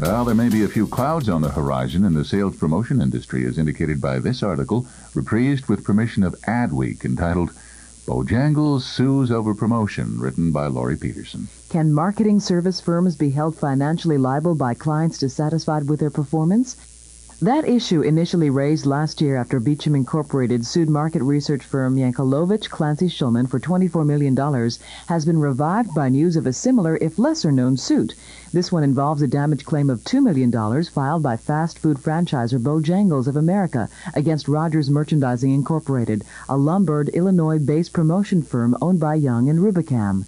Well, there may be a few clouds on the horizon in the sales promotion industry, as indicated by this article, reprised with permission of Adweek, entitled Bojangles Sues Over Promotion, written by Laurie Peterson. Can marketing service firms be held financially liable by clients dissatisfied with their performance? That issue, initially raised last year after Beecham Incorporated sued market research firm Yankelovich Clancy Shulman for $24 million, has been revived by news of a similar, if lesser known, suit. This one involves a damage claim of $2 million filed by fast food franchisor Bojangles of America against Rogers Merchandising Incorporated, a Lombard, Illinois-based promotion firm owned by Young and Rubicam.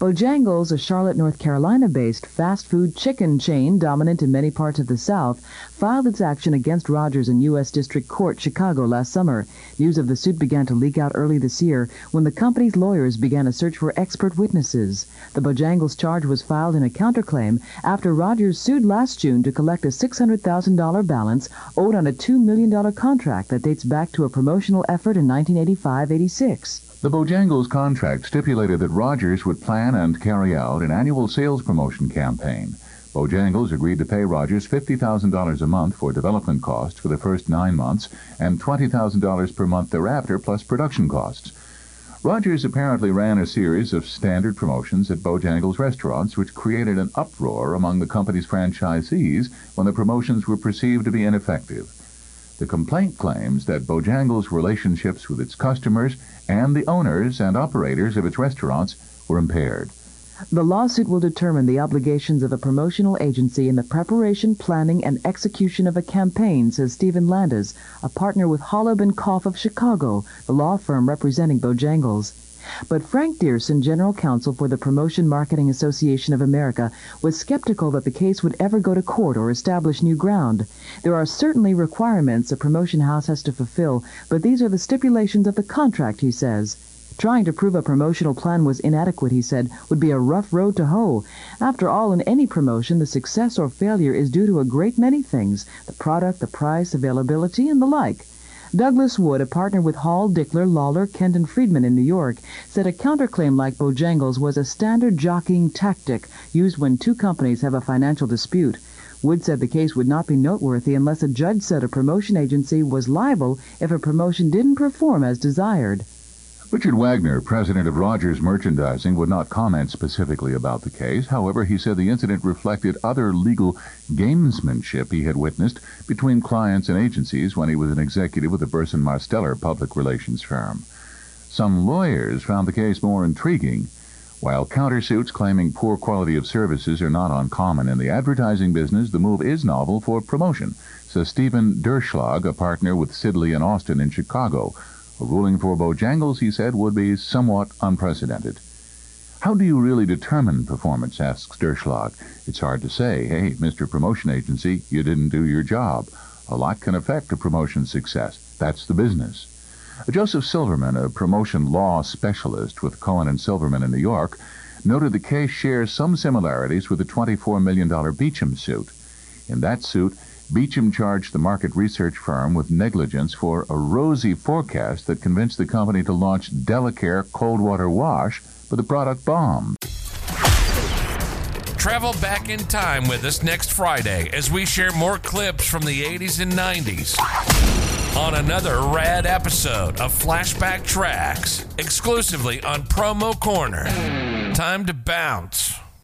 Bojangles, a Charlotte, North Carolina-based fast food chicken chain dominant in many parts of the South, filed its action against Rogers in U.S. District Court, Chicago, last summer. News of the suit began to leak out early this year when the company's lawyers began a search for expert witnesses. The Bojangles charge was filed in a counterclaim after Rogers sued last June to collect a $600,000 balance owed on a $2 million contract that dates back to a promotional effort in 1985-86. The Bojangles contract stipulated that Rogers would plan and carry out an annual sales promotion campaign. Bojangles agreed to pay Rogers $50,000 a month for development costs for the first nine months and $20,000 per month thereafter plus production costs. Rogers apparently ran a series of standard promotions at Bojangles restaurants which created an uproar among the company's franchisees when the promotions were perceived to be ineffective. The complaint claims that Bojangles' relationships with its customers and the owners and operators of its restaurants were impaired. The lawsuit will determine the obligations of a promotional agency in the preparation, planning, and execution of a campaign, says Stephen Landis, a partner with Holub and Koff of Chicago, the law firm representing Bojangles. But Frank Dearson, general counsel for the Promotion Marketing Association of America, was skeptical that the case would ever go to court or establish new ground. There are certainly requirements a promotion house has to fulfill, but these are the stipulations of the contract, he says. Trying to prove a promotional plan was inadequate, he said, would be a rough road to hoe. After all, in any promotion, the success or failure is due to a great many things the product, the price, availability, and the like. Douglas Wood, a partner with Hall, Dickler, Lawler, Kent, and Friedman in New York, said a counterclaim like Bojangles was a standard jockeying tactic used when two companies have a financial dispute. Wood said the case would not be noteworthy unless a judge said a promotion agency was liable if a promotion didn't perform as desired. Richard Wagner, president of Rogers Merchandising, would not comment specifically about the case. However, he said the incident reflected other legal gamesmanship he had witnessed between clients and agencies when he was an executive with the Burson Marsteller public relations firm. Some lawyers found the case more intriguing. While countersuits claiming poor quality of services are not uncommon in the advertising business, the move is novel for promotion, says Stephen Derschlag, a partner with Sidley and Austin in Chicago. A ruling for Bojangles, he said, would be somewhat unprecedented. How do you really determine performance, asks Derschlag. It's hard to say, hey, Mr. Promotion Agency, you didn't do your job. A lot can affect a promotion success. That's the business. Joseph Silverman, a promotion law specialist with Cohen and Silverman in New York, noted the case shares some similarities with the $24 million Beecham suit. In that suit, Beecham charged the market research firm with negligence for a rosy forecast that convinced the company to launch Delicare Cold Water Wash, but the product bombed. Travel back in time with us next Friday as we share more clips from the 80s and 90s on another rad episode of Flashback Tracks, exclusively on Promo Corner. Time to bounce.